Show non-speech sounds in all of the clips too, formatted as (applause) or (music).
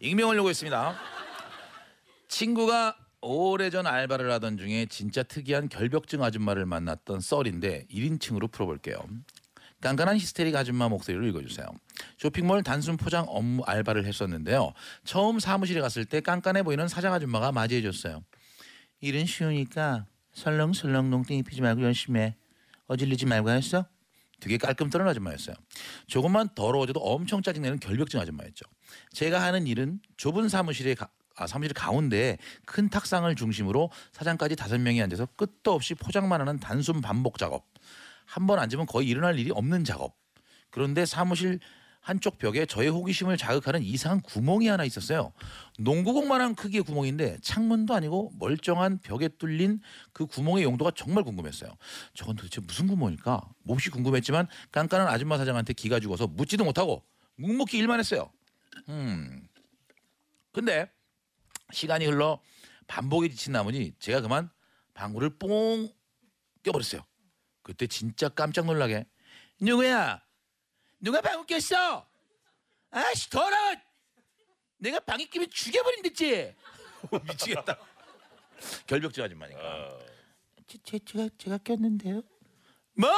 익명을 요구했습니다. 친구가 오래전 알바를 하던 중에 진짜 특이한 결벽증 아줌마를 만났던 썰인데 1인칭으로 풀어볼게요. 깐깐한 히스테릭 아줌마 목소리로 읽어주세요. 쇼핑몰 단순 포장 업무 알바를 했었는데요. 처음 사무실에 갔을 때 깐깐해 보이는 사장 아줌마가 맞이해줬어요. 일은 쉬우니까 설렁설렁 농땡이 피지 말고 열심히 해. 어질리지 말고 했어? 되게 깔끔 떠는 아줌마였어요. 조금만 더러워져도 엄청 짜증내는 결벽증 아줌마였죠. 제가 하는 일은 좁은 사무실에 가, 아, 사무실 가운데 큰 탁상을 중심으로 사장까지 다섯 명이 앉아서 끝도 없이 포장만 하는 단순 반복 작업. 한 번 앉으면 거의 일어날 일이 없는 작업. 그런데 사무실 한쪽 벽에 저의 호기심을 자극하는 이상한 구멍이 하나 있었어요. 농구공만한 크기의 구멍인데 창문도 아니고 멀쩡한 벽에 뚫린 그 구멍의 용도가 정말 궁금했어요. 저건 도대체 무슨 구멍일까? 몹시 궁금했지만 깐깐한 아줌마 사장한테 기가 죽어서 묻지도 못하고 묵묵히 일만 했어요. 음. 근데 시간이 흘러 반복에 지친 나머지 제가 그만 방구를 뽕 껴버렸어요. 그때 진짜 깜짝 놀라게 누구야? 누가 방구 꼈어? 아씨 더러워! 내가 방귀 끼면 죽여버린댔지. 미치겠다. 결벽증 아줌마니까. 제, 제, 제가 제가 꼈는데요. 뭐?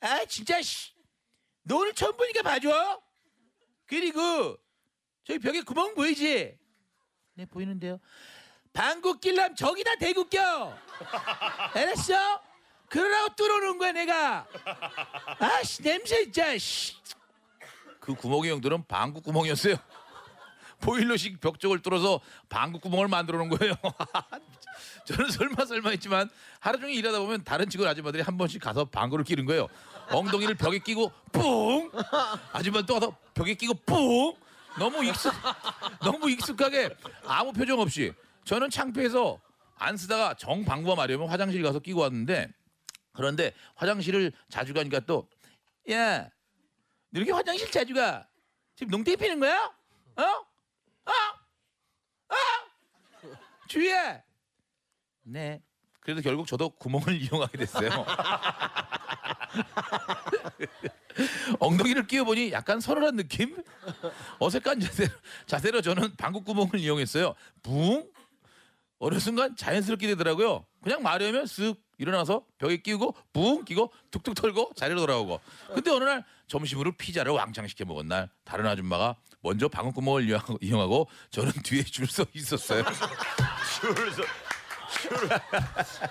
아 진짜 씨. 너 오늘 처음 보니까 봐줘. 그리고 저기 벽에 구멍 보이지? 네 보이는데요. 방구 낄람 저기다 대고 껴. (laughs) 알았어? 그러라고 뚫어놓은 거야 내가. 아씨 냄새 진짜. 씨. 그 구멍의 용도는 방구 구멍이었어요. 보일러식 벽 쪽을 뚫어서 방구 구멍을 만들어 놓은 거예요. (laughs) 저는 설마 설마 했지만 하루 종일 일하다 보면 다른 직원 아줌마들이 한 번씩 가서 방구를 끼는 거예요. 엉덩이를 벽에 끼고 뿡 아줌마 또 가서 벽에 끼고 뿡 너무 익숙 너무 익숙하게 아무 표정 없이 저는 창피해서 안 쓰다가 정 방구가 마려면 화장실 가서 끼고 왔는데 그런데 화장실을 자주 가니까 또 야, 너 이렇게 화장실 자주 가? 지금 농땡이 피는 거야? 어? 어? 어? 주희야. 네. 그래도 결국 저도 구멍을 (laughs) 이용하게 됐어요. (laughs) 엉덩이를 끼워보니 약간 서늘한 느낌? 어색한 자세, 자세로 저는 방구 구멍을 이용했어요. 붕? 어느 순간 자연스럽게 되더라고요. 그냥 마려우면 쓱 일어나서 벽에 끼우고 붕 끼고 툭툭 털고 자리로 돌아오고. 근데 어느 날 점심으로 피자를 왕창 시켜 먹은 날 다른 아줌마가 먼저 방구구멍을 이용하고, 저는 뒤에 줄 서 있었어요. 줄 서 (laughs)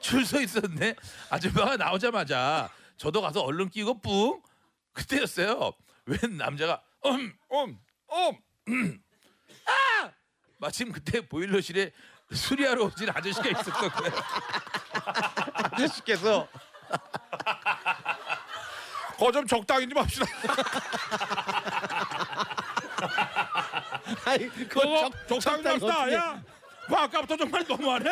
줄서 (laughs) 있었는데 아줌마가 나오자마자 저도 가서 얼른 끼고 뿡 그때였어요. 웬 남자가 음음음 음, 아 마침 그때 보일러실에 수리하러 오신 아저씨가 있었던 거예요. 아저씨께서 거좀 적당히 좀 합시다. 아이 그거 적당히 좀 합시다. 야, 그 아까부터 정말 너무하네.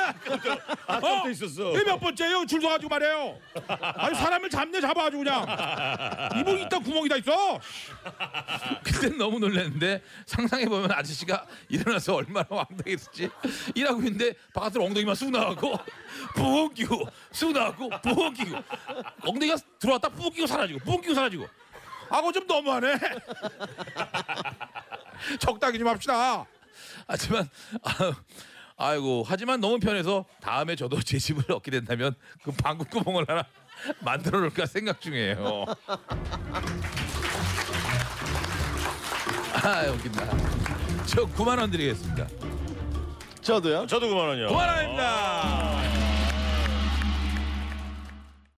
아까부터 있었어. 이몇 번째요? 줄 서가지고 말해요. 아니 사람을 잡네 잡아가지고 그냥. 이분 있다 구멍이 다 있어. 그땐 너무 놀랐는데 상상해 보면 아저씨가 일어나서 얼마나 왕당했을지 일하고 있는데 바깥으로 엉덩이만 쑥 나가고 뿡 끼고 쑥 나가고 뿡 끼고 엉덩이가 들어왔다 뿡 끼고 사라지고 뿡 끼고 사라지고 아고 좀 너무하네. 적당히 좀 합시다. 하지만 아, 아이고 하지만 너무 편해서 다음에 저도 (laughs) 제 집을 얻게 된다면 그 방구 구멍을 하나 (laughs) 만들어 놓을까 생각 중이에요. (laughs) 아 웃긴다. 저 9만 원 드리겠습니다. 저도요. 저도 그만원요. 9만 원입니다.